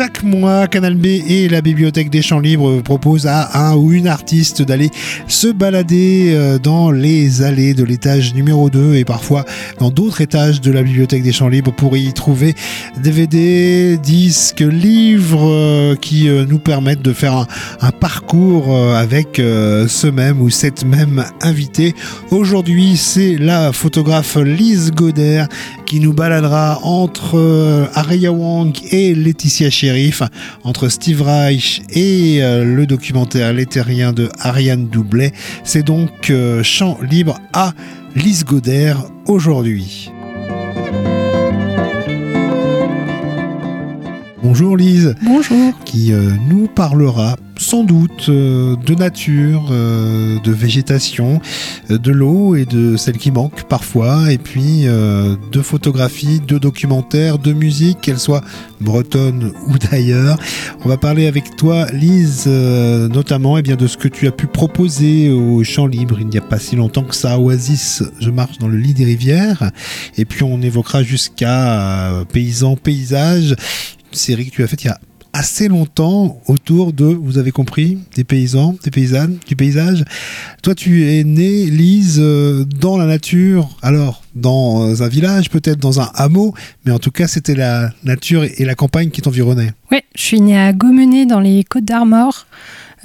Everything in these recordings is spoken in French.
Chaque mois, Canal B et la Bibliothèque des Champs Libres proposent à un ou une artiste d'aller se balader euh, dans les allées de l'étage numéro 2 et parfois dans d'autres étages de la Bibliothèque des Champs Libres pour y trouver DVD, disques, livres euh, qui euh, nous permettent de faire un, parcours avec ce même ou cette même invitée. Aujourd'hui, c'est la photographe Lise Goder qui nous baladera entre Aria Wang et Laetitia Sheriff, entre Steve Reich et le documentaire L'éthérien de Ariane Doublet. C'est donc chant libre à Lise Goder aujourd'hui. Bonjour Lise. Bonjour. Qui euh, nous parlera sans doute euh, de nature, euh, de végétation, de l'eau et de celle qui manque parfois, et puis de photographie, de documentaires, de musique, qu'elle soit bretonne ou d'ailleurs. On va parler avec toi Lise, notamment et eh bien, de ce que tu as pu proposer au champ libre il n'y a pas si longtemps que ça, Oasis, je marche dans le lit des rivières, et puis on évoquera jusqu'à paysans, paysages série que tu as faite il y a assez longtemps autour de, vous avez compris, des paysans, des paysannes, du paysage. Toi, tu es née, Lise, euh, dans la nature, alors dans un village, peut-être dans un hameau, mais en tout cas, c'était la nature et la campagne qui t'environnaient. Oui, je suis née à Gomené, dans les Côtes d'Armor.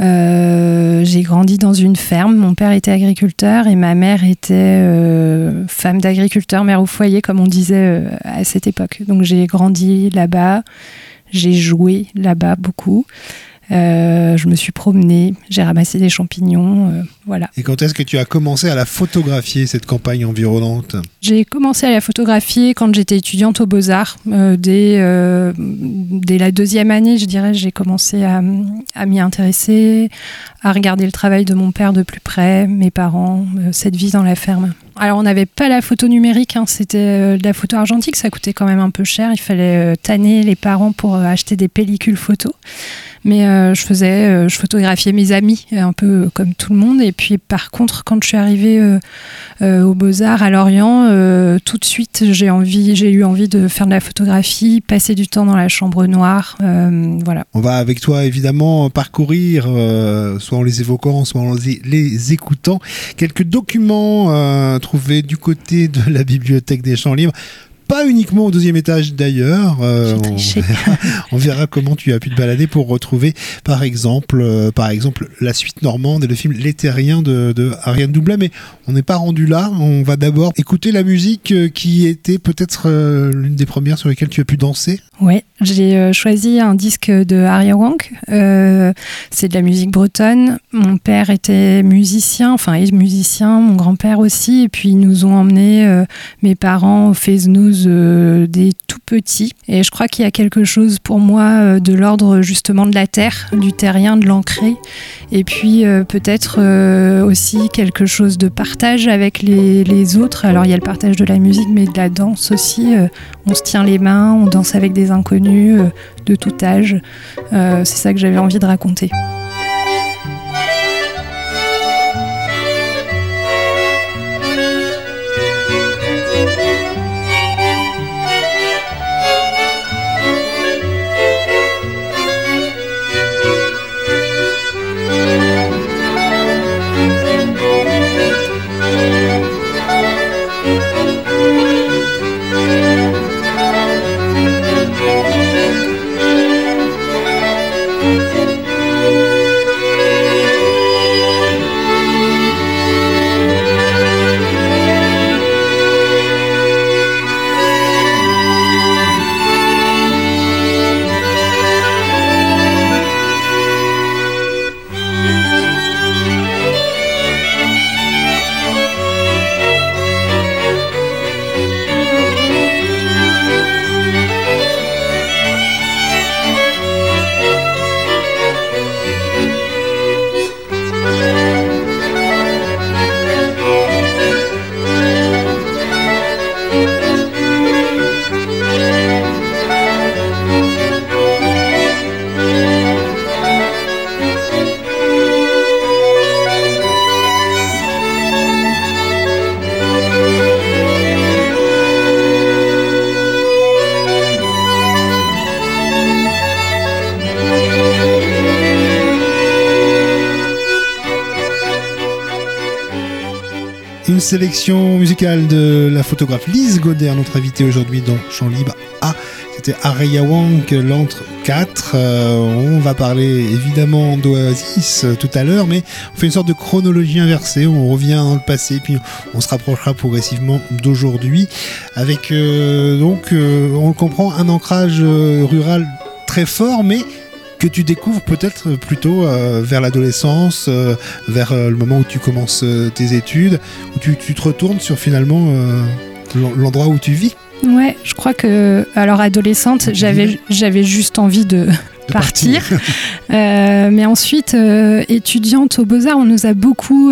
Euh, j'ai grandi dans une ferme. Mon père était agriculteur et ma mère était euh, femme d'agriculteur, mère au foyer, comme on disait à cette époque. Donc j'ai grandi là-bas. J'ai joué là-bas beaucoup. Euh, je me suis promenée, j'ai ramassé des champignons, euh, voilà. Et quand est-ce que tu as commencé à la photographier, cette campagne environnante? J'ai commencé à la photographier quand j'étais étudiante aux Beaux-Arts. Euh, dès, dès, la deuxième année, je dirais, j'ai commencé à, à m'y intéresser, à regarder le travail de mon père de plus près, mes parents, cette vie dans la ferme. Alors on n'avait pas la photo numérique, hein, c'était de la photo argentique, ça coûtait quand même un peu cher, il fallait tanner les parents pour acheter des pellicules photos. Mais euh, je faisais, euh, je photographiais mes amis, un peu comme tout le monde. Et puis par contre, quand je suis arrivée euh, aux Beaux-Arts à Lorient, tout de suite, j'ai j'ai eu envie de faire de la photographie, passer du temps dans la chambre noire. voilà. On va avec toi évidemment parcourir, soit en les évoquant, soit en les écoutant, quelques documents trouvés du côté de la bibliothèque des Champs Libres pas uniquement au deuxième étage d'ailleurs. Euh, on, verra, comment tu as pu te balader pour retrouver, par exemple, euh, par exemple, la suite normande et le film L'éthérien de, de Ariane Doublet. Mais on n'est pas rendu là. On va d'abord écouter la musique euh, qui était peut-être l'une des premières sur lesquelles tu as pu danser. Oui, j'ai choisi un disque de Aria Wang. c'est de la musique bretonne. Mon père était musicien, enfin est musicien, mon grand-père aussi. Et puis ils nous ont emmenés, mes parents, au Fez-Nous euh, des tout petits. Et je crois qu'il y a quelque chose pour moi euh, de l'ordre justement de la terre, du terrien, de l'ancré. Et puis euh, peut-être aussi quelque chose de partage avec les, les, autres. Alors il y a le partage de la musique, mais de la danse aussi. on se tient les mains, on danse avec des inconnus de tout âge. C'est ça que j'avais envie de raconter. Sélection musicale de la photographe Lise Goder, notre invitée aujourd'hui dans Champ Libre A. C'était Areya Wang, l'entre 4. Euh, on va parler évidemment d'Oasis euh, tout à l'heure, mais on fait une sorte de chronologie inversée. On revient dans le passé, puis on se rapprochera progressivement d'aujourd'hui. Avec euh, donc, on le comprend, un ancrage rural très fort, mais que tu découvres peut-être plutôt euh, vers l'adolescence, euh, vers euh, le moment où tu commences tes études, où tu, te retournes sur finalement l'endroit où tu vis? Ouais, je crois que alors adolescente, j'avais j'avais juste envie de, partir. mais ensuite, étudiante aux Beaux-Arts, on nous a beaucoup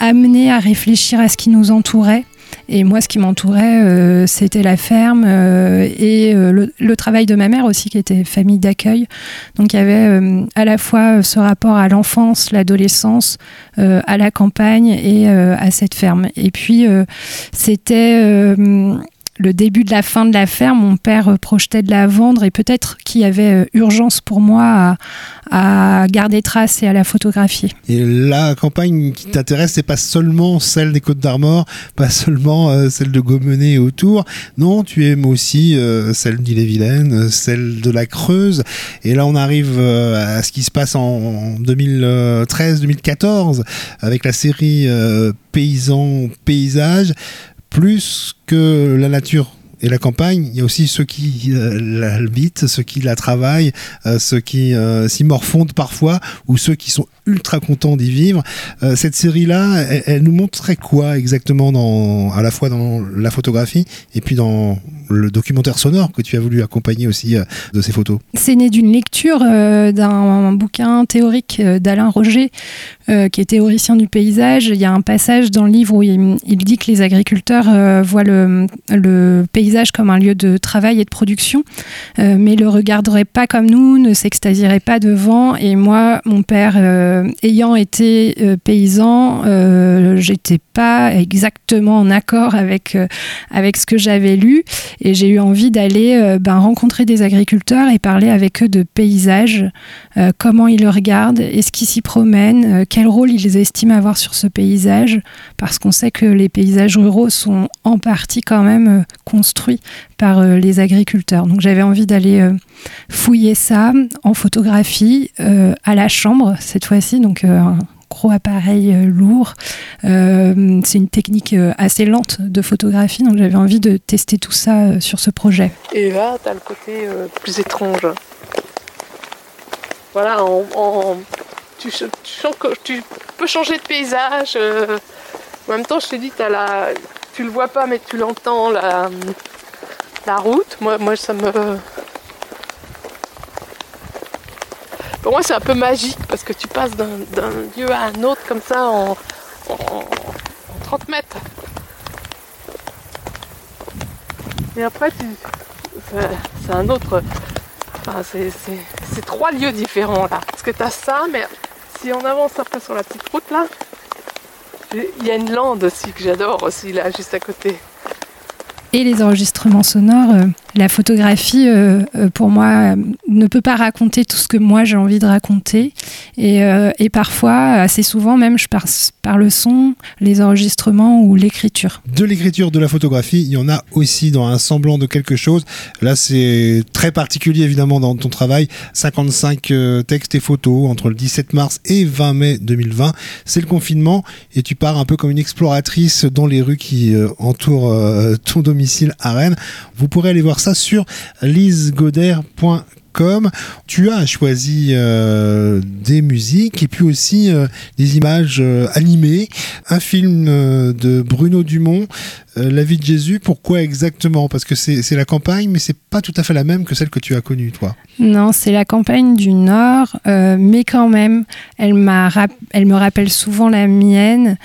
amené à réfléchir à ce qui nous entourait. Et moi, ce qui m'entourait, euh, c'était la ferme euh, et euh, le, travail de ma mère aussi, qui était famille d'accueil. Donc il y avait à la fois ce rapport à l'enfance, l'adolescence, à la campagne et à cette ferme. Et puis c'était le début de la fin de la ferme, mon père projetait de la vendre et peut-être qu'il y avait urgence pour moi à, garder trace et à la photographier. Et la campagne qui t'intéresse, c'est pas seulement celle des Côtes d'Armor, pas seulement euh, celle de Gomenet et autour. Non, tu aimes aussi euh, celle d'Ille-et-Vilaine, celle de la Creuse. Et là, on arrive euh, à ce qui se passe en 2013-2014 avec la série Paysans Paysages plus que la nature et la campagne, il y a aussi ceux qui euh, l'habitent, ceux qui la travaillent, euh, ceux qui euh, s'y morfondent parfois, ou ceux qui sont ultra contents d'y vivre. cette série-là, elle, nous montrait quoi exactement dans, à la fois dans la photographie et puis dans le documentaire sonore que tu as voulu accompagner aussi de ces photos? C'est né d'une lecture d'un bouquin théorique d'Alain Roger, qui est théoricien du paysage. Il y a un passage dans le livre où il, dit que les agriculteurs voient le, le paysage comme un lieu de travail et de production, euh, mais le regarderait pas comme nous, ne s'extasierait pas devant. Et moi, mon père, euh, ayant été euh, paysan, j'étais pas exactement en accord avec, avec ce que j'avais lu. Et j'ai eu envie d'aller ben, rencontrer des agriculteurs et parler avec eux de paysages, comment ils le regardent, est-ce qu'ils s'y promènent, quel rôle ils estiment avoir sur ce paysage, parce qu'on sait que les paysages ruraux sont en partie quand même construits par euh, les agriculteurs. Donc j'avais envie d'aller euh, fouiller ça en photographie euh, à la chambre cette fois-ci. Donc un gros appareil lourd. c'est une technique assez lente de photographie, donc j'avais envie de tester tout ça sur ce projet. Et là, tu as le côté plus étrange. Voilà, tu, tu, peux changer de paysage. en même temps, je te dis, as la, tu le vois pas, mais tu l'entends, la, la route. Moi, moi ça me. Pour moi, c'est un peu magique parce que tu passes d'un lieu à un autre comme ça en, 30 mètres. Et après, c'est un autre. Enfin, c'est trois lieux différents là. Parce que tu as ça, mais si on avance après sur la petite route là, il y a une lande aussi que j'adore aussi là, juste à côté. Et les enregistrements sonores, euh, la photographie, euh, euh, pour moi, ne peut pas raconter tout ce que moi j'ai envie de raconter. Et, et, parfois, assez souvent même, je passe par le son, les enregistrements ou l'écriture. De l'écriture, de la photographie, il y en a aussi dans un semblant de quelque chose. Là, c'est très particulier évidemment dans ton travail. 55 textes et photos entre le 17 mars et 20 mai 2020. C'est le confinement et tu pars un peu comme une exploratrice dans les rues qui entourent ton domicile à Rennes. Vous pourrez aller voir ça sur lisegoder.com tu as choisi euh, des musiques et puis aussi euh, des images euh, animées, un film de Bruno Dumont, La vie de Jésus. Pourquoi exactement? Parce que c'est la campagne, mais c'est pas tout à fait la même que celle que tu as connue, toi. Non, c'est la campagne du Nord, mais quand même, elle, elle me rappelle souvent la mienne.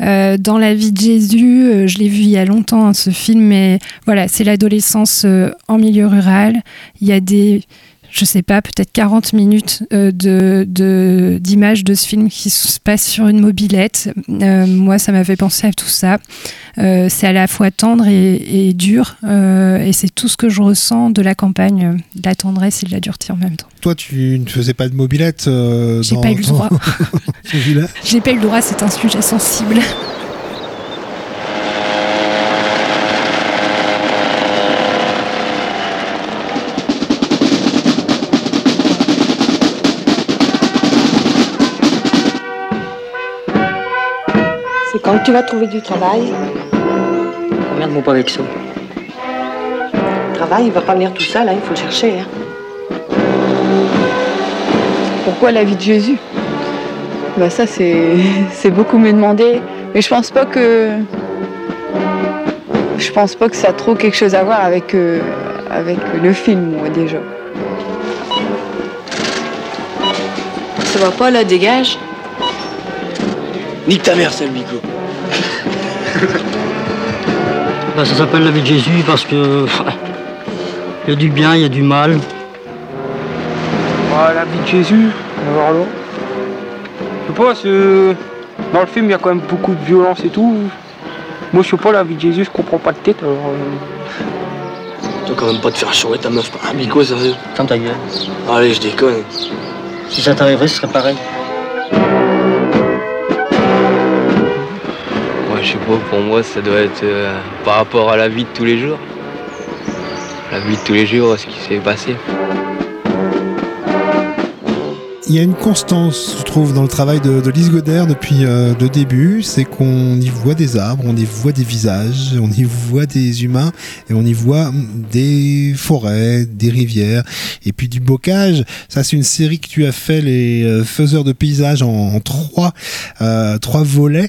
dans La vie de Jésus, je l'ai vu il y a longtemps, hein, ce film, mais voilà, c'est l'adolescence en milieu rural. Il y a des je sais pas, peut-être 40 minutes euh, de, d'images de, ce film qui se passe sur une mobilette. Euh, moi, ça m'a fait penser à tout ça. Euh, c'est à la fois tendre et, dur, et c'est tout ce que je ressens de la campagne, de la tendresse et de la dureté en même temps. Toi, tu ne faisais pas de mobilette J'ai pas eu le droit. J'ai pas eu le droit, c'est un sujet sensible. Quand tu vas trouver du travail. Regarde-moi pas avec ça. Le travail, il va pas venir tout seul, hein, il faut le chercher. Hein. Pourquoi la vie de Jésus? Bah Ça, c'est beaucoup me demander. Mais je pense pas que. Je pense pas que ça a trop quelque chose à voir avec, euh, avec le film, moi, déjà. Ça va pas, là, dégage? Nique ta mère, sale Mico. Bah, ça s'appelle la vie de Jésus parce que. Il y a du bien, il y a du mal. Ah, la vie de Jésus, alors là. Je sais pas, dans le film il y a quand même beaucoup de violence et tout. Moi je sais pas, la vie de Jésus, je comprends pas de tête alors. Euh... Toi quand même pas te faire chouer ta meuf, ah, Mico, sérieux Ferme ta gueule. Allez, je déconne. Si ça t'arriverait, ce serait pareil. Pour moi, ça doit être euh, par rapport à la vie de tous les jours. La vie de tous les jours, ce qui s'est passé. Il y a une constance, je trouve, dans le travail de, de Lise Godert depuis euh, le début, c'est qu'on y voit des arbres, on y voit des visages, on y voit des humains et on y voit des forêts, des rivières et puis du bocage. Ça, c'est une série que tu as fait, les euh, faiseurs de paysages, en, trois, euh, trois volets.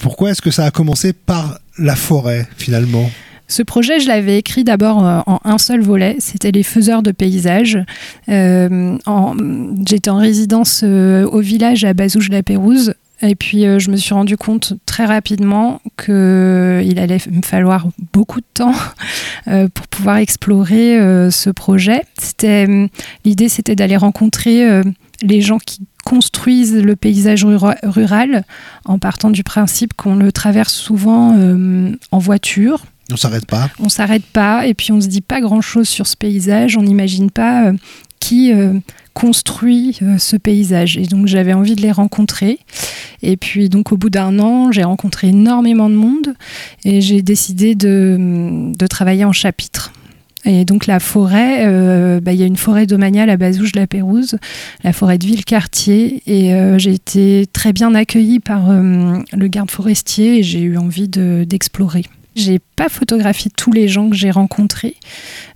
pourquoi est-ce que ça a commencé par la forêt finalement? Ce projet, je l'avais écrit d'abord euh, en un seul volet, c'était les faiseurs de paysages. Euh, j'étais en résidence euh, au village à Bazouge-la-Pérouse. Et puis je me suis rendu compte très rapidement qu'il allait me falloir beaucoup de temps pour pouvoir explorer ce projet. l'idée, c'était d'aller rencontrer les gens qui construisent le paysage rural en partant du principe qu'on le traverse souvent en voiture on s'arrête pas. On s'arrête pas et puis on se dit pas grand chose sur ce paysage. On n'imagine pas euh, qui euh, construit euh, ce paysage. Et donc j'avais envie de les rencontrer. Et puis donc au bout d'un an, j'ai rencontré énormément de monde et j'ai décidé de, travailler en chapitre. Et donc la forêt, bah, il y a une forêt domaniale à Bazouge-la-Pérouse, la forêt de Ville-Quartier, et j'ai été très bien accueillie par le garde forestier et j'ai eu envie d'explorer. J'ai pas photographié tous les gens que j'ai rencontrés.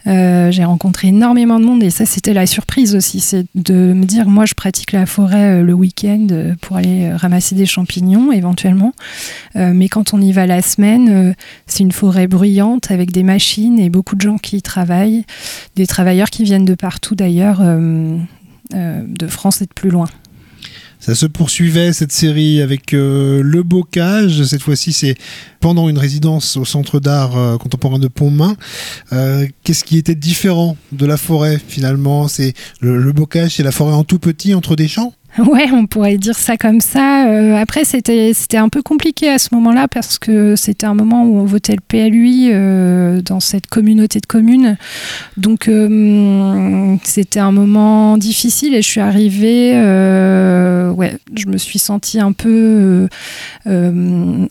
Euh, j'ai rencontré énormément de monde et ça, c'était la surprise aussi. C'est de me dire, moi, je pratique la forêt euh, le week-end euh, pour aller ramasser des champignons éventuellement. mais quand on y va la semaine, c'est une forêt bruyante avec des machines et beaucoup de gens qui y travaillent. Des travailleurs qui viennent de partout d'ailleurs, de France et de plus loin. Ça se poursuivait cette série avec euh, Le Bocage. Cette fois-ci, c'est pendant une résidence au Centre d'art euh, contemporain de Pontmain. Euh, qu'est-ce qui était différent de la forêt finalement? C'est le, le Bocage, c'est la forêt en tout petit entre des champs? Ouais, on pourrait dire ça comme ça. Euh, après, c'était un peu compliqué à ce moment-là parce que c'était un moment où on votait le PLUI euh, dans cette communauté de communes. Donc, euh, c'était un moment difficile et je suis arrivée. ouais, je me suis sentie un peu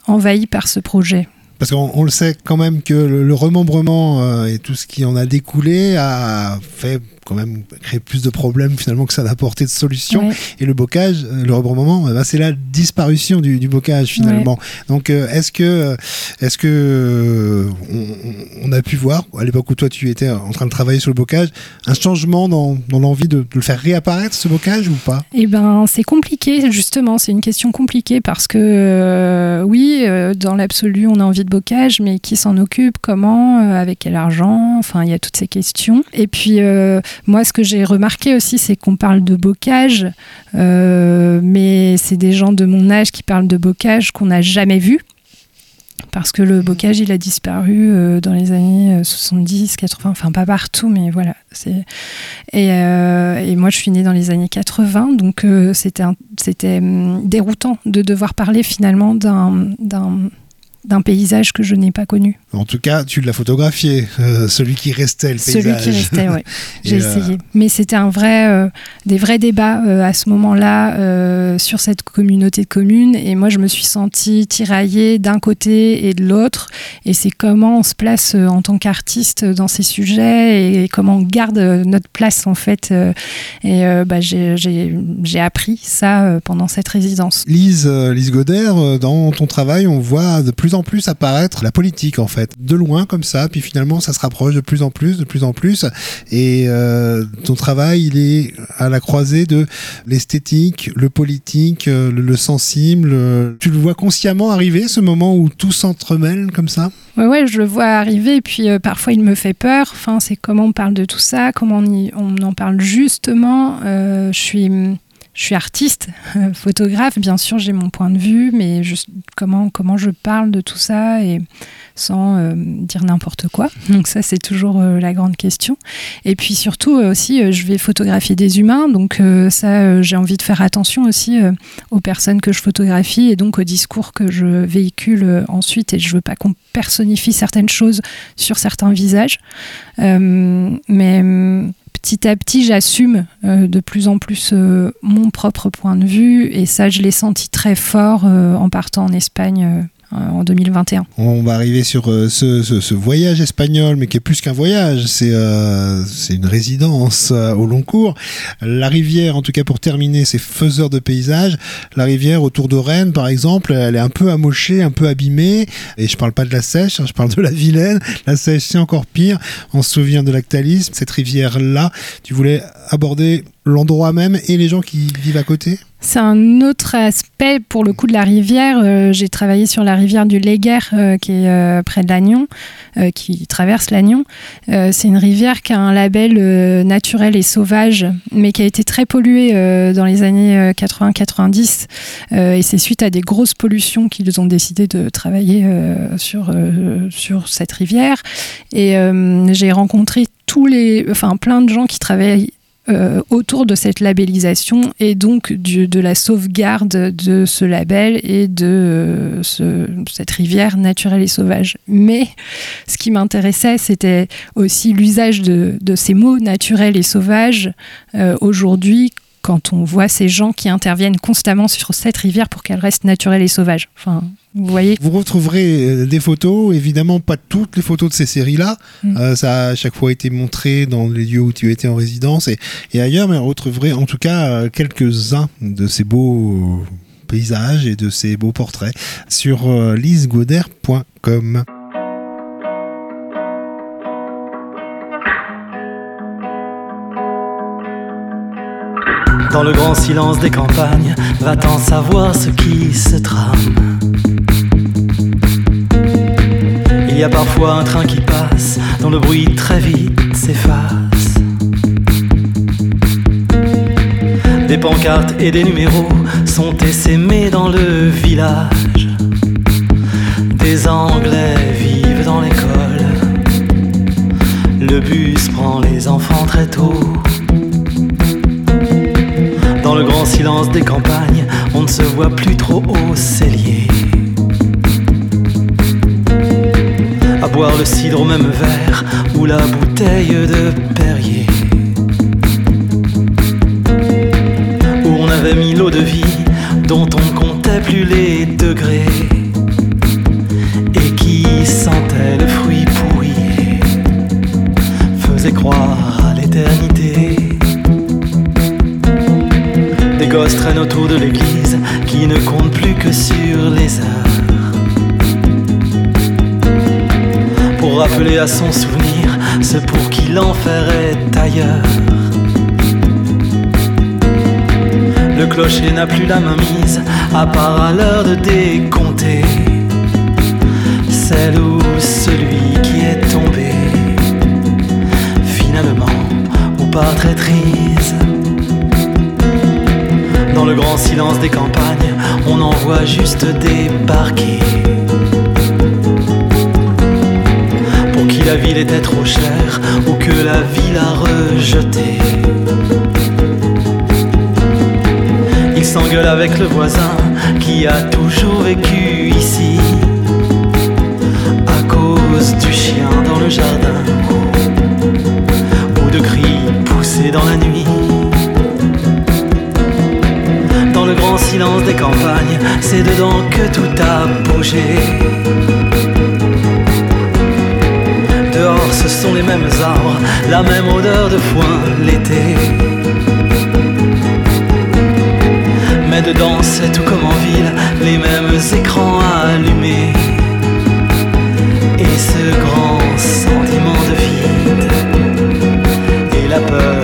envahie par ce projet parce qu'on le sait quand même que le, remembrement et tout ce qui en a découlé a fait quand même créer plus de problèmes finalement que ça n'a apporté de solutions. Et le bocage, euh, le rebrement, eh ben, c'est la disparition du, bocage finalement. Donc euh, est-ce que, euh, est-ce que on, a pu voir à l'époque où toi tu étais en train de travailler sur le bocage, un changement dans, dans l'envie de, le faire réapparaître ce bocage ou pas? Eh ben c'est compliqué justement, c'est une question compliquée parce que oui, dans l'absolu on a envie de bocage, mais qui s'en occupe, comment, avec quel argent, enfin il y a toutes ces questions. Et puis moi, ce que j'ai remarqué aussi, c'est qu'on parle de bocage, euh, mais c'est des gens de mon âge qui parlent de bocage qu'on n'a jamais vu. Parce que le mmh. bocage, il a disparu euh, dans les années 70, euh, 80, enfin pas partout, mais voilà. Et, et, moi, je suis née dans les années 80, donc c'était hum, déroutant de devoir parler finalement d'un d'un paysage que je n'ai pas connu. En tout cas, tu l'as photographié, euh, celui qui restait, le Celui paysage. qui restait, oui. J'ai Et, euh, essayé. Mais c'était un vrai, euh, des vrais débats euh, à ce moment-là sur cette communauté de communes. Et moi, je me suis sentie tiraillée d'un côté et de l'autre. Et c'est comment on se place en tant qu'artiste dans ces sujets et comment on garde notre place, en fait. et bah, j'ai- appris ça pendant cette résidence. Lise, Lise Godert, euh, dans ton travail, on voit de plus en plus apparaître la politique en fait, de loin comme ça, puis finalement ça se rapproche de plus en plus, de plus en plus, et euh, ton travail il est à la croisée de l'esthétique, le politique, euh, le, le sensible. Tu le vois consciemment arriver ce moment où tout s'entremêle comme ça? Ouais, ouais, je le vois arriver, et puis euh, parfois il me fait peur. Enfin, c'est comment on parle de tout ça, comment on, on en parle justement. Je suis. Je suis artiste, photographe, bien sûr, j'ai mon point de vue, mais comment, comment je parle de tout ça et sans euh, dire n'importe quoi. Donc ça, c'est toujours euh, la grande question. Et puis surtout euh, aussi, je vais photographier des humains, donc ça, j'ai envie de faire attention aussi aux personnes que je photographie et donc au discours que je véhicule ensuite. Et je veux pas qu'on personnifie certaines choses sur certains visages. Mais hum, petit à petit, j'assume euh, de plus en plus euh, mon propre point de vue. Et ça, je l'ai senti très fort euh, en partant en Espagne. Euh, en 2021. On va arriver sur euh, ce, voyage espagnol, mais qui est plus qu'un voyage, c'est euh, une résidence au long cours. La rivière, en tout cas pour terminer, c'est faiseur de paysages. La rivière autour de Rennes, par exemple, elle est un peu amochée, un peu abîmée. Et je parle pas de la Sèche, hein, je parle de la Vilaine. La Sèche, c'est encore pire. On se souvient de l'actalisme. Cette rivière-là, tu voulais aborder l'endroit même et les gens qui vivent à côté? C'est un autre aspect pour le coup de la rivière. Euh, J'ai travaillé sur la rivière du Léguer euh, qui est euh, près de Lannion, qui traverse Lannion. C'est une rivière qui a un label naturel et sauvage, mais qui a été très polluée dans les années euh, 80-90. Euh, et c'est suite à des grosses pollutions qu'ils ont décidé de travailler sur, sur cette rivière. Et j'ai rencontré tous les, enfin plein de gens qui travaillent euh, autour de cette labellisation et donc de la sauvegarde de ce label et de euh, ce- cette rivière naturelle et sauvage. Mais ce qui m'intéressait, c'était aussi l'usage de, ces mots naturels et sauvages euh, aujourd'hui quand on voit ces gens qui interviennent constamment sur cette rivière pour qu'elle reste naturelle et sauvage. Vous voyez Vous retrouverez euh, des photos, évidemment pas toutes les photos de ces séries-là. Mm. Euh, ça a à chaque fois été montré dans les lieux où tu étais en résidence et, et ailleurs, mais vous retrouverez en tout cas euh, quelques-uns de ces beaux paysages et de ces beaux portraits sur lisegoder.com. Dans le grand silence des campagnes, va-t'en savoir ce qui se trame. Il y a parfois un train qui passe, dont le bruit très vite s'efface. Des pancartes et des numéros sont essaimés dans le village. Des Anglais vivent dans l'école. Le bus prend les enfants très tôt. Dans le grand silence des campagnes, on ne se voit plus trop au cellier. À boire le cidre au même verre ou la bouteille de Perrier. Où on avait mis l'eau de vie dont on ne comptait plus les degrés. Et qui sentait le fruit pourri. Faisait croire à l'éternité. Gosses traînent autour de l'église qui ne comptent plus que sur les heures. Pour rappeler à son souvenir ce pour qui l'enfer est ailleurs. Le clocher n'a plus la main mise, à part à l'heure de décompter. Celle ou celui qui est tombé, finalement, ou par traîtrise. Dans le grand silence des campagnes, on en voit juste débarquer. Pour qui la ville était trop chère ou que la ville a rejeté. Il s'engueule avec le voisin qui a toujours vécu ici. du chien dans le jardin ou de cris poussés dans la nuit. Silence des campagnes, c'est dedans que tout a bougé. Dehors, ce sont les mêmes arbres, la même odeur de foin l'été. Mais dedans, c'est tout comme en ville, les mêmes écrans allumés. Et ce grand sentiment de vide et la peur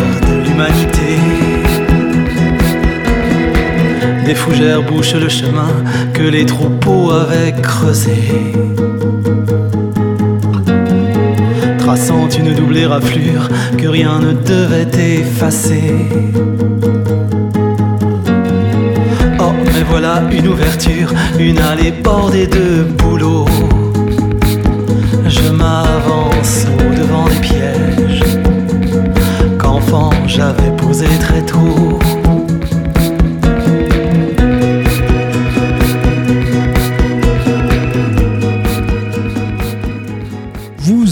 Des fougères bouchent le chemin que les troupeaux avaient creusé. Traçant une double éraflure que rien ne devait effacer. Oh, mais voilà une ouverture, une allée bordée de bouleaux. Je m'avance au devant des pièges qu'enfant j'avais posé très tôt.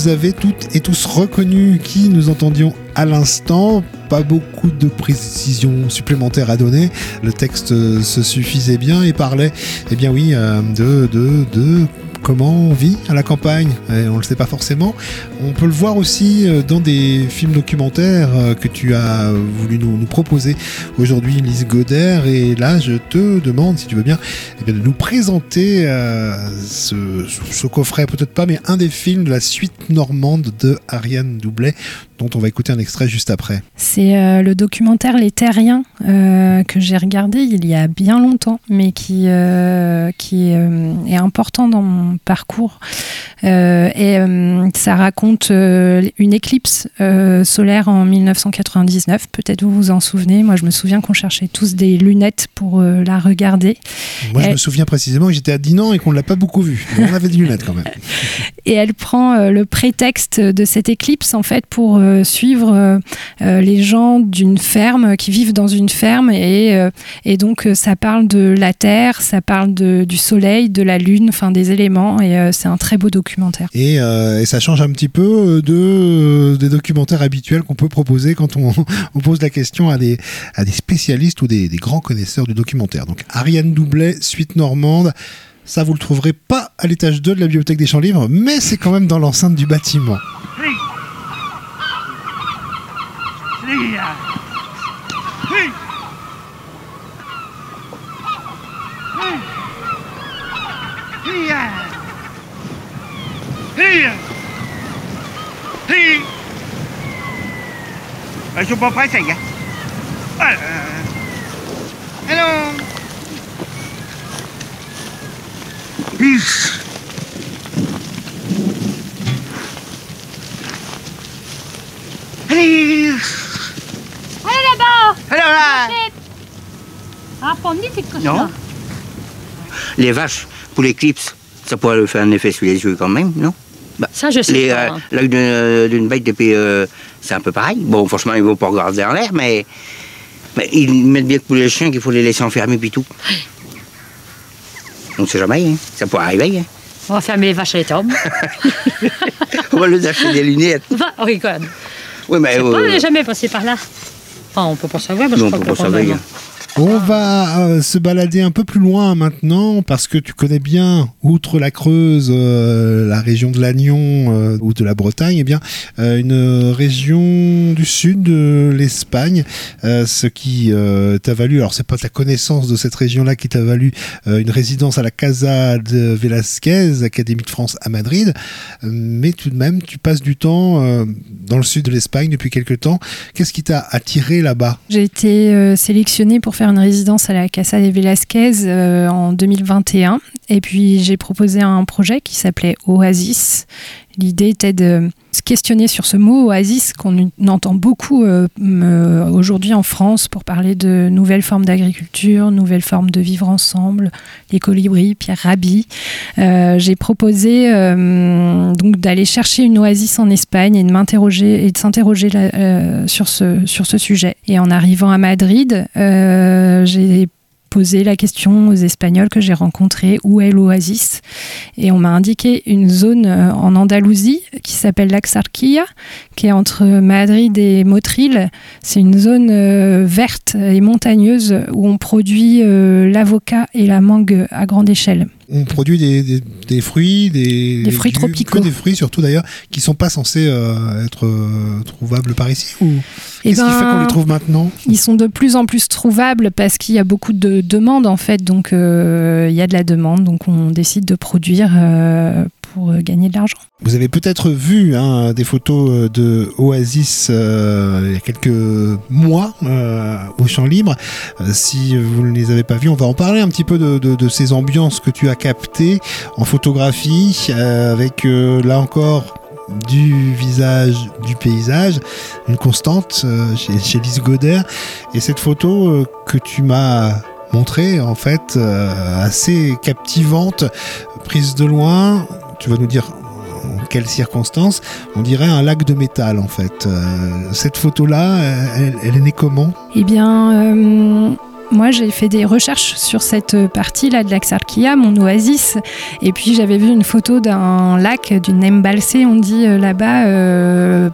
Vous avez toutes et tous reconnu qui nous entendions à l'instant. Pas beaucoup de précisions supplémentaires à donner. Le texte se suffisait bien et parlait, eh bien oui, euh, de, de, de comment on vit à la campagne. On ne le sait pas forcément. On peut le voir aussi euh, dans des films documentaires euh, que tu as voulu nous, proposer aujourd'hui, Lise Goder. Et là, je te demande, si tu veux bien, eh de nous présenter euh, ce, ce coffret, peut-être pas, mais un des films de la suite normande de Ariane Doublet, dont on va écouter un extrait juste après. C'est euh, le documentaire Les Terriens euh, que j'ai regardé il y a bien longtemps, mais qui, euh, qui est important dans mon parcours. Et ça raconte une éclipse solaire en 1999. Peut-être vous vous en souvenez. Moi, je me souviens qu'on cherchait tous des lunettes pour la regarder. Moi, je me souviens précisément que j'étais à Dinan et qu'on ne l'a pas beaucoup vu. Mais on avait des lunettes quand même. et elle prend le prétexte de cette éclipse en fait pour euh, suivre euh, euh, les gens d'une ferme qui vivent dans une ferme et, et donc ça parle de la terre, ça parle de, du soleil, de la lune, enfin des éléments et c'est un très beau documentaire. Et, ça change un petit peu de, des documentaires habituels qu'on peut proposer quand on, on pose la question à des, à des spécialistes ou des, grands connaisseurs du documentaire. Donc Ariane Doublet, suite normande. Ça, vous le trouverez pas à l'étage 2 de la bibliothèque des Champs-Livres, mais c'est quand même dans l'enceinte du bâtiment. Je suis pas pressé, hein. Voilà. Allô Is. Allez Allez là-bas Alors là Ah, ni c'est que Non. Les vaches, pour l'éclipse, ça pourrait faire un effet sur les yeux quand même, non? Bah, Ça, je sais les, pas, euh, hein. L'œil d'une d'une bête depuis, euh, c'est un peu pareil. Bon, franchement, il ne faut pas regarder en l'air, mais, mais ils mettent bien que pour les chiens qu'il faut les laisser enfermer puis tout. On ne sait jamais, hein. ça pourrait arriver. Hein. On va fermer les vaches à l'étable. On va leur acheter des lunettes. Va, on rigole. Oui, mais. Je sais pas, on euh, n'est jamais passé par là. Enfin, on peut pas savoir, parce non, que on je peut pas savoir. On va euh, se balader un peu plus loin maintenant parce que tu connais bien, outre la Creuse, euh, la région de Lannion euh, ou de la Bretagne, eh bien une région du sud de l'Espagne, ce qui t'a valu. Alors c'est pas ta connaissance de cette région-là qui t'a valu une résidence à la Casa de Velázquez, Académie de France à Madrid, mais tout de même tu passes du temps dans le sud de l'Espagne depuis quelques temps. Qu'est-ce qui t'a attiré là-bas? J'ai été sélectionnée pour faire une résidence à la Casa de Velasquez euh, en 2021. Et puis j'ai proposé un projet qui s'appelait Oasis. L'idée était de se questionner sur ce mot oasis qu'on entend beaucoup euh, euh, aujourd'hui en France pour parler de nouvelles formes d'agriculture, nouvelles formes de vivre ensemble, les colibris, Pierre Rabhi. Euh, J'ai proposé donc d'aller chercher une oasis en Espagne et de m'interroger et de s'interroger sur ce sur ce sujet. Et en arrivant à Madrid, j'ai posé la question aux Espagnols que j'ai rencontrés où est l'oasis? Et on m'a indiqué une zone euh, en Andalousie qui s'appelle l'Axarquilla, qui est entre Madrid et Motril. C'est une zone euh, verte et montagneuse où on produit euh, l'avocat et la mangue à grande échelle. On produit des, des- des fruits, des, Des fruits tropicaux. que des fruits surtout d'ailleurs, qui sont pas censés euh, être euh, trouvables par ici. Ou Eh qu'est-ce qui fait ben, qu'on les trouve maintenant? Ils sont de plus en plus trouvables parce qu'il y a beaucoup de demandes en fait. Donc euh, il y a de la demande, donc on décide de produire euh, gagner de l'argent. Vous avez peut-être vu hein, des photos euh, de Oasis euh, il y a quelques mois au Champ Libre. Si vous ne les avez pas vus, on va en parler un petit peu de, ces ambiances que tu as captées en photographie, avec là encore du visage, du paysage, une constante chez, chez Lise Goder. Et cette photo que tu m'as montrée, en fait, assez captivante, prise de loin, tu vas nous dire en quelles circonstances, on dirait un lac de métal en fait. Euh, cette photo-là, elle, est née comment? Eh bien, euh, moi j'ai fait des recherches sur cette partie-là de l'Axarquilla, mon oasis, et puis j'avais vu une photo d'un lac, d'une embalsée, on dit euh, là-bas.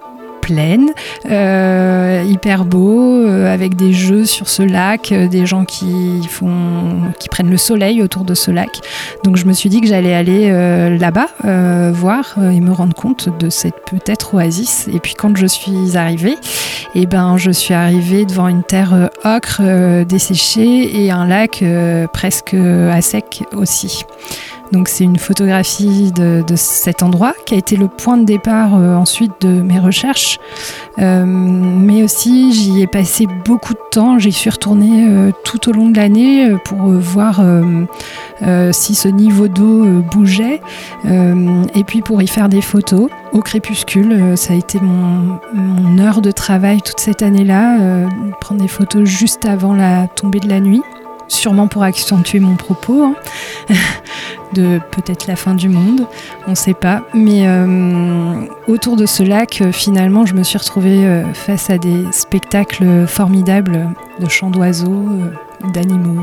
Euh, hyper beau, euh, avec des jeux sur ce lac, euh, des gens qui font, qui prennent le soleil autour de ce lac. Donc je me suis dit que j'allais aller là-bas voir et me rendre compte de cette peut-être oasis. Et puis quand je suis arrivée, eh ben je suis arrivée devant une terre ocre desséchée et un lac presque à sec aussi. Donc c'est une photographie de, cet endroit qui a été le point de départ euh, ensuite de mes recherches. Euh, mais aussi j'y ai passé beaucoup de temps. J'y suis retournée euh, tout au long de l'année pour voir si ce niveau d'eau bougeait et puis pour y faire des photos au crépuscule. Ça a été mon, heure de travail toute cette année-là, prendre des photos juste avant la tombée de la nuit. Sûrement pour accentuer mon propos, hein, de peut-être la fin du monde, on ne sait pas. Mais euh, autour de ce lac, euh, finalement, je me suis retrouvée euh, face à des spectacles formidables de chants d'oiseaux, d'animaux.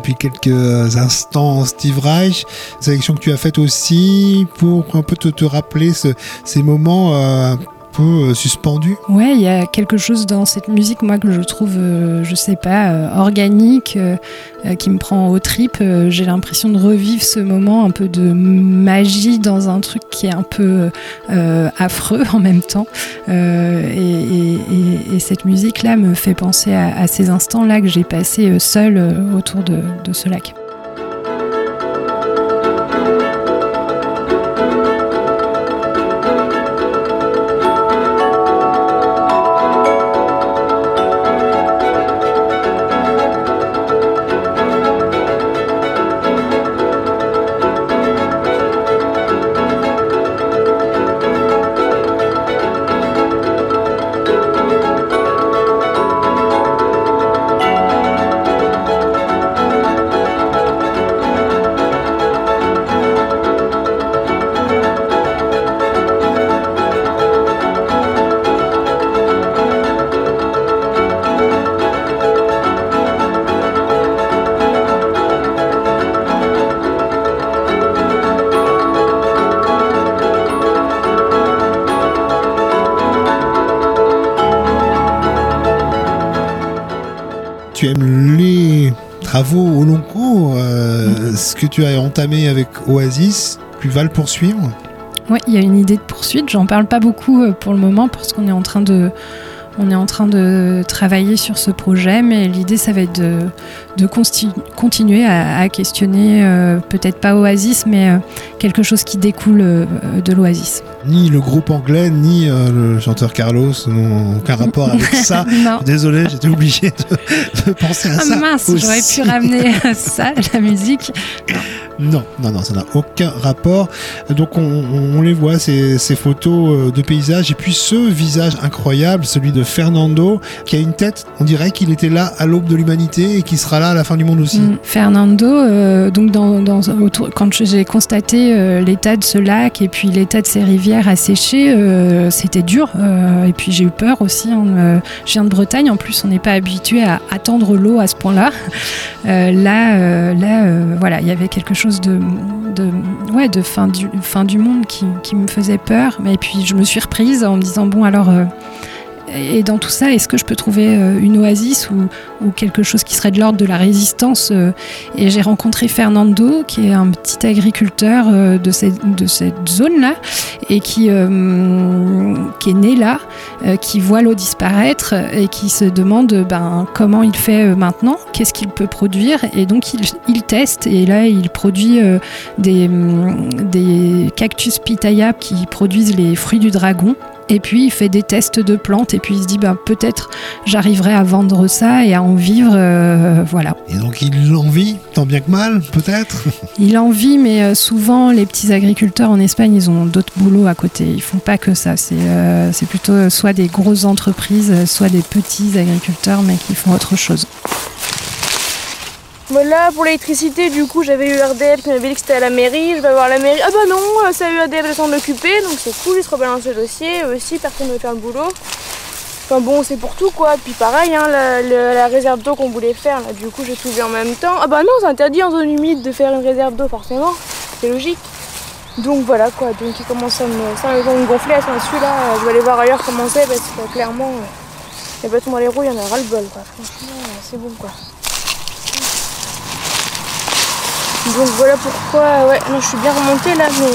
Depuis quelques instants Steve Reich, sélection que tu as faite aussi pour un peu te, rappeler ce- ces moments euh, peu euh, suspendus. Ouais, il y a quelque chose dans cette musique, moi, que je trouve, euh, je sais pas, euh, organique, qui me prend aux tripes. J'ai l'impression de revivre ce moment un peu de magie dans un truc qui est un peu affreux en même temps. Et, et- et- et cette musique-là me fait penser à, ces instants-là que j'ai passés seul autour de ce lac. Que tu as entamé avec Oasis, tu vas le poursuivre Ouais, il y a une idée de poursuite. J'en parle pas beaucoup euh, pour le moment parce qu'on est en train de, on est en train de travailler sur ce projet, mais l'idée, ça va être de, continuer à, questionner, euh, peut-être pas Oasis, mais euh, quelque chose qui découle de l'Oasis. Ni le groupe anglais, ni euh, le chanteur Carlos n'ont aucun rapport avec ça. Désolé, j'étais obligé de, de penser à Ah ça. mince, j'aurais pu ramener ça, la musique. Non, non, non, ça n'a aucun rapport. Donc on, les voit, ces, ces photos euh, de paysages, et puis ce visage incroyable, celui de Fernando, qui a une tête, on dirait qu'il était là à l'aube de l'humanité et qui sera là à la fin du monde aussi. Mm. Fernando, euh, donc dans, dans- autour- quand j'ai constaté euh, l'état de ce lac et puis l'état de ces rivières asséchées, euh, c'était dur. euh, et puis j'ai eu peur aussi. hein, euh, je viens de Bretagne, en plus on n'est pas habitué à attendre l'eau à ce point-là. Euh, là, là, voilà, il y avait quelque chose de, ouais, de fin du, fin du monde qui, qui me faisait peur. Mais puis je me suis reprise en me disant bon alors. Et dans tout ça, est-ce que je peux trouver euh, une oasis ou, quelque chose qui serait de l'ordre de la résistance euh, Et j'ai rencontré Fernando, qui est un petit agriculteur euh, de cette, de cette zone-là, et qui, qui est né là, qui voit l'eau disparaître et qui se demande ben, comment il fait maintenant, qu'est-ce qu'il peut produire. Et donc il, il teste, et là il produit des, hum, des cactus pitaya qui produisent les fruits du dragon. Et puis il fait des tests de plantes et puis il se dit ben, peut-être j'arriverai à vendre ça et à en vivre. euh, voilà. Et donc il en vit, tant bien que mal, peut-être? Il en vit, mais euh, souvent les petits agriculteurs en Espagne, ils ont d'autres boulots à côté. Ils font pas que ça. C'est euh, c'est plutôt soit des grosses entreprises, soit des petits agriculteurs, mais qui font autre chose. Voilà, pour l'électricité, du coup, j'avais eu RDF qui m'avait dit que c'était à la mairie. Je vais voir la mairie. Ah bah non, ça a eu RDF de s'en occuper, donc c'est cool, ils se rebalancent le dossier. Eux aussi, personne ne veut faire le boulot. Enfin bon, c'est pour tout quoi. Puis pareil, hein, la, réserve d'eau qu'on voulait faire, là, du coup, j'ai tout vu en même temps. Ah bah non, c'est interdit en zone humide de faire une réserve d'eau, forcément. C'est logique. Donc voilà quoi, donc il commence à me, ça me gonfler à ce là Je vais aller voir ailleurs comment c'est parce que clairement, les bâtons dans les roues, il y en a ras le bol quoi. Franchement, c'est bon quoi. Donc voilà pourquoi, ouais, non, je suis bien remontée là, mais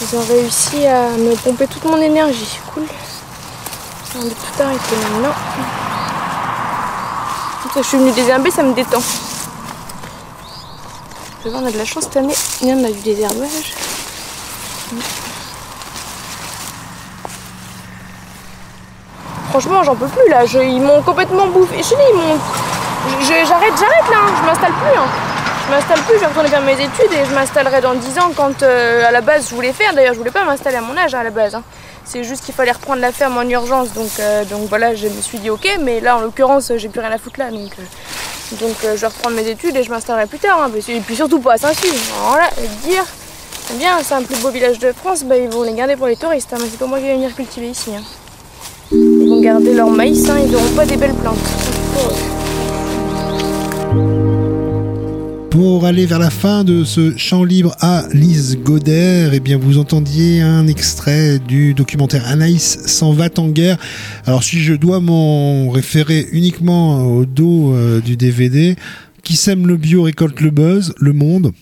ils ont réussi à me pomper toute mon énergie. Cool. On va tout arrêter maintenant. Je suis venue désherber, ça me détend. On a de la chance cette année. En a du désherbage. Franchement, j'en peux plus là. Ils m'ont complètement bouffé. Je dis, ils m'ont. J'arrête, j'arrête là. hein. Je m'installe plus. hein. Je m'installe plus. Je vais retourner faire mes études et je m'installerai dans 10 ans quand euh, à la base je voulais faire. D'ailleurs, je voulais pas m'installer à mon âge hein, à la base. hein. C'est juste qu'il fallait reprendre la ferme en urgence. Donc, euh, donc voilà, je me suis dit ok. Mais là, en l'occurrence, j'ai plus rien à foutre là. Donc, euh, donc euh, je vais reprendre mes études et je m'installerai plus tard. hein. et puis surtout pas à Saint-Sulpice. Alors là, je vais te dire. C'est bien, c'est un plus beau village de France, bah, ils vont les garder pour les touristes, mais c'est pas moi qui vais venir cultiver ici. Ils vont garder leur maïs, ils n'auront pas des belles plantes. Pour aller vers la fin de ce champ libre à Lise Goder, eh bien vous entendiez un extrait du documentaire Anaïs s'en va en guerre. Alors si je dois m'en référer uniquement au dos euh, du DVD, qui sème le bio récolte le buzz, le monde.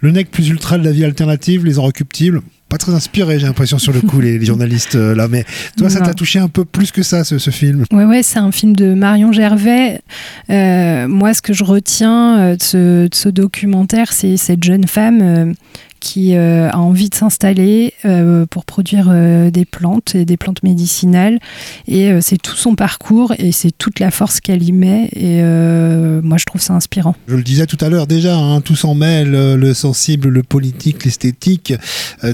Le nec plus ultra de la vie alternative, les inrecuptibles. Pas très inspiré, j'ai l'impression sur le coup, les, les journalistes euh, là. Mais toi, ça t'a touché un peu plus que ça, ce, ce film? Ouais, ouais, c'est un film de Marion Gervais. Euh, moi, ce que je retiens euh, de ce, de ce documentaire, c'est cette jeune femme qui euh, a envie de s'installer euh, pour produire euh, des plantes et des plantes médicinales. Et c'est tout son parcours et c'est toute la force qu'elle y met. Et moi, je trouve ça inspirant. Je le disais tout à l'heure déjà, hein, tout s'en mêle, le sensible, le politique, l'esthétique.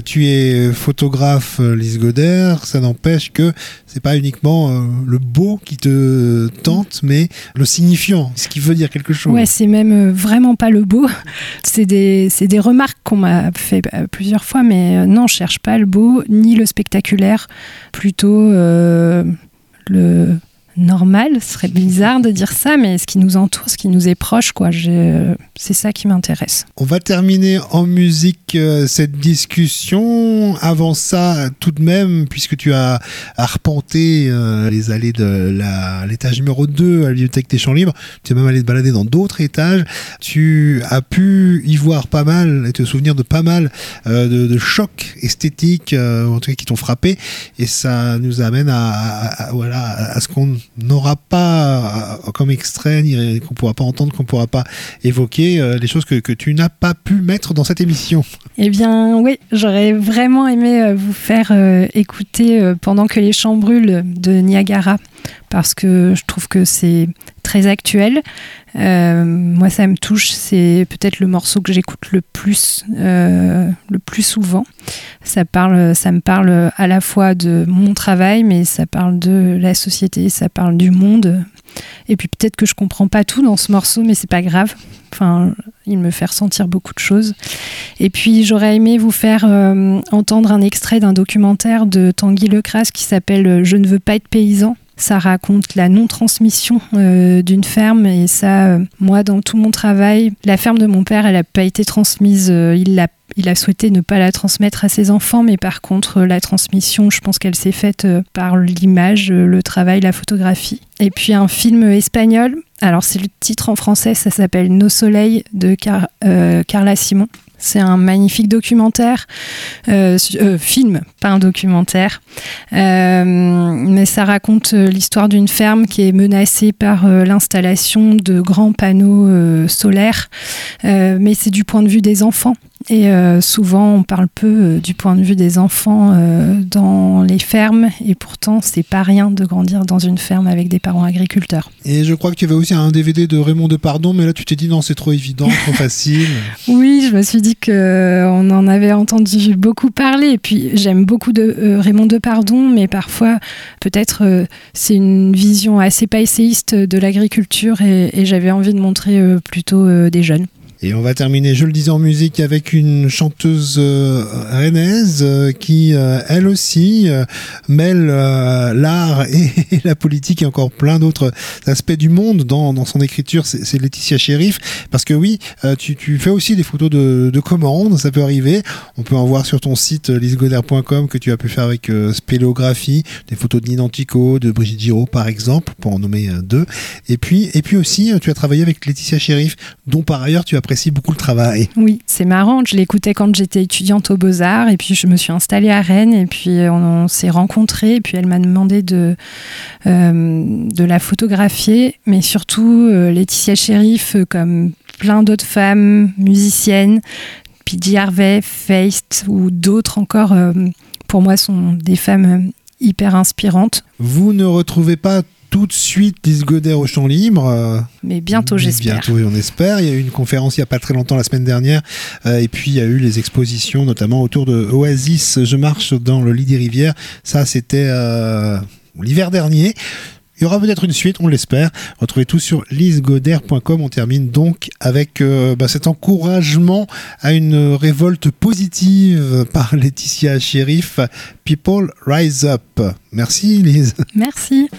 Tu es photographe, Lise Goder, ça n'empêche que c'est pas uniquement le beau qui te tente, mais le signifiant, ce qui veut dire quelque chose. Ouais, c'est même vraiment pas le beau. C'est des, c'est des remarques qu'on m'a fait euh, plusieurs fois, mais euh, non, cherche pas le beau ni le spectaculaire, plutôt euh, le normal. Ce serait bizarre de dire ça, mais ce qui nous entoure, ce qui nous est proche, quoi. C'est ça qui m'intéresse. On va terminer en musique euh, cette discussion. Avant ça, tout de même, puisque tu as arpenté euh, les allées de l'étage numéro 2 à la bibliothèque des Champs Libres, tu es même allé te balader dans d'autres étages, tu as pu y voir pas mal et te souvenir de pas mal euh, de, chocs esthétiques, en tout cas qui t'ont frappé, et ça nous amène à- voilà, à ce qu'on n'aura pas euh, comme extrait, qu'on pourra pas entendre, qu'on pourra pas évoquer, euh, les choses que, que tu n'as pas pu mettre dans cette émission. Eh bien, oui, j'aurais vraiment aimé euh, vous faire écouter Pendant que les champs brûlent de Niagara, parce que je trouve que c'est très actuel. Euh, moi, ça me touche. C'est peut-être le morceau que j'écoute le plus, euh, le plus souvent. Ça parle, ça me parle à la fois de mon travail, mais ça parle de la société, ça parle du monde. Et puis peut-être que je comprends pas tout dans ce morceau, mais c'est pas grave. Enfin, il me fait ressentir beaucoup de choses. Et puis j'aurais aimé vous faire euh, entendre un extrait d'un documentaire de Tanguy Lecras qui s'appelle Je ne veux pas être paysan. Ça raconte la non-transmission euh, d'une ferme et ça, euh, moi, dans tout mon travail, la ferme de mon père, elle n'a pas été transmise. euh, il a souhaité ne pas la transmettre à ses enfants, mais par contre, la transmission, je pense qu'elle s'est faite par l'image, le travail, la photographie. Et puis un film espagnol, alors c'est le titre en français, ça s'appelle Nos soleils de Car- Carla Simon. C'est un magnifique documentaire, euh, euh, film, pas un documentaire. Euh, mais ça raconte l'histoire d'une ferme qui est menacée par l'installation de grands panneaux solaires. Mais c'est du point de vue des enfants. Et euh, souvent, on parle peu euh, du point de vue des enfants euh, dans les fermes. Et pourtant, c'est pas rien de grandir dans une ferme avec des parents agriculteurs. Et je crois que tu avais aussi un DVD de Raymond Depardon, mais là tu t'es dit non, c'est trop évident, trop facile. Oui, je me suis dit que on en avait entendu beaucoup parler. Et puis j'aime beaucoup de Raymond Depardon, mais parfois peut-être c'est une vision assez passéiste de l'agriculture et, et j'avais envie de montrer plutôt des jeunes. Et on va terminer, je le disais en musique, avec une chanteuse euh, rennaise euh, qui, euh, elle aussi, euh, mêle euh, l'art et la politique et encore plein d'autres aspects du monde dans, dans son écriture. C'est Laetitia Sheriff. Parce que oui, euh, tu, tu fais aussi des photos de, de commandes, ça peut arriver. On peut en voir sur ton site lisegoder.com que tu as pu faire avec Spélographie, des photos de Ninantico, de Brigitte Giraud par exemple, pour en nommer deux. Et puis, et puis aussi, tu as travaillé avec Laetitia Sheriff, dont par ailleurs tu apprécies beaucoup le travail. Oui, c'est marrant. Je l'écoutais quand j'étais étudiante aux Beaux-Arts et puis je me suis installée à Rennes et puis on, on s'est rencontrés et puis elle m'a demandé de, euh, de la photographier. Mais surtout, euh, Laetitia Sheriff, euh, comme plein d'autres femmes musiciennes, P.J. Harvey, Feist ou d'autres encore, euh, pour moi, sont des femmes hyper inspirantes. Vous ne retrouvez pas tout de suite Lise Goder au champ libre. euh, Mais bientôt, j'espère. Bientôt, on espère. Il y a eu une conférence il n'y a pas très longtemps, la semaine dernière. euh, et puis, il y a eu les expositions, notamment autour de Oasis. Je marche dans le lit des rivières. Ça, c'était euh, l'hiver dernier. Il y aura peut-être une suite, on l'espère. Retrouvez tout sur lisegoder.com. On termine donc avec euh, bah, cet encouragement à une révolte positive par Laetitia Sheriff. People rise up. Merci Lise. Merci.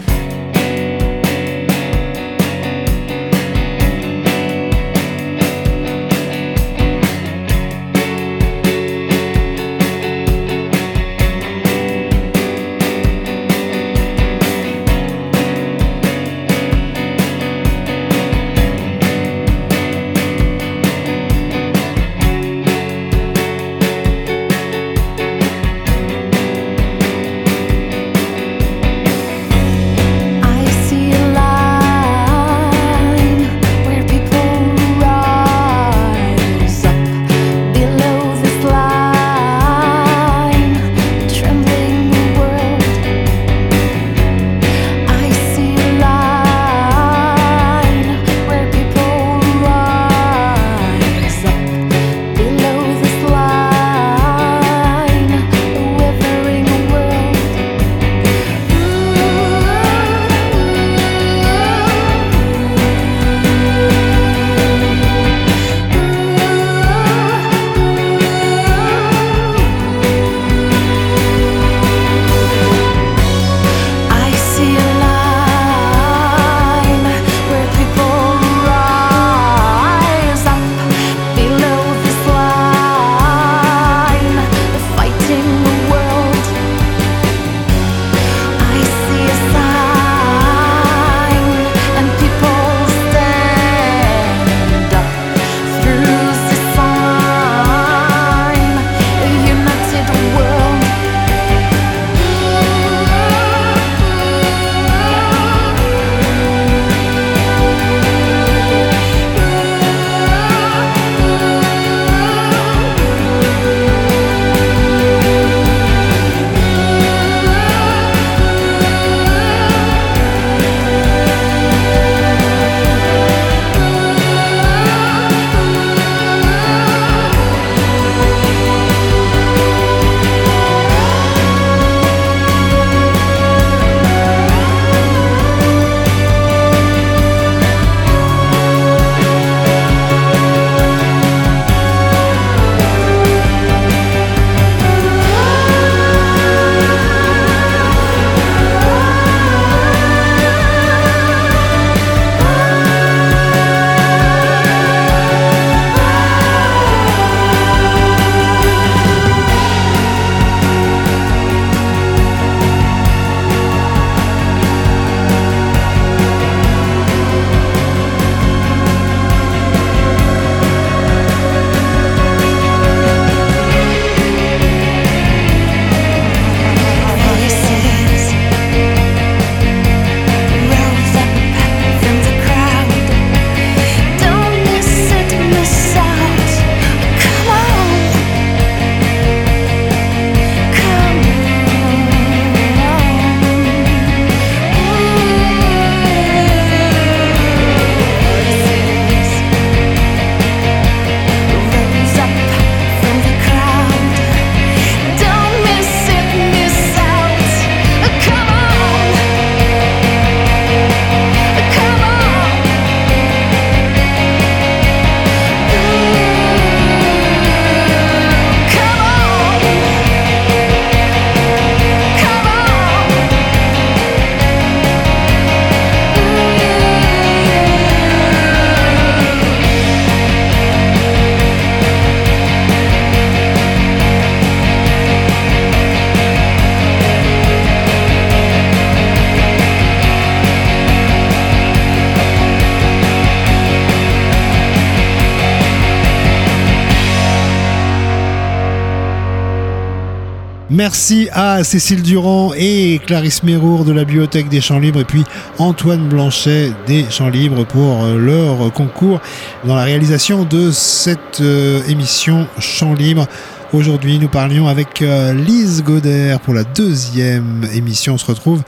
Merci à Cécile Durand et Clarisse Mérour de la Bibliothèque des Champs Libres et puis Antoine Blanchet des Champs Libres pour euh, leur concours dans la réalisation de cette euh, émission Champs Libres. Aujourd'hui, nous parlions avec euh, Lise Goder pour la deuxième émission. On se retrouve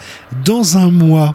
dans un mois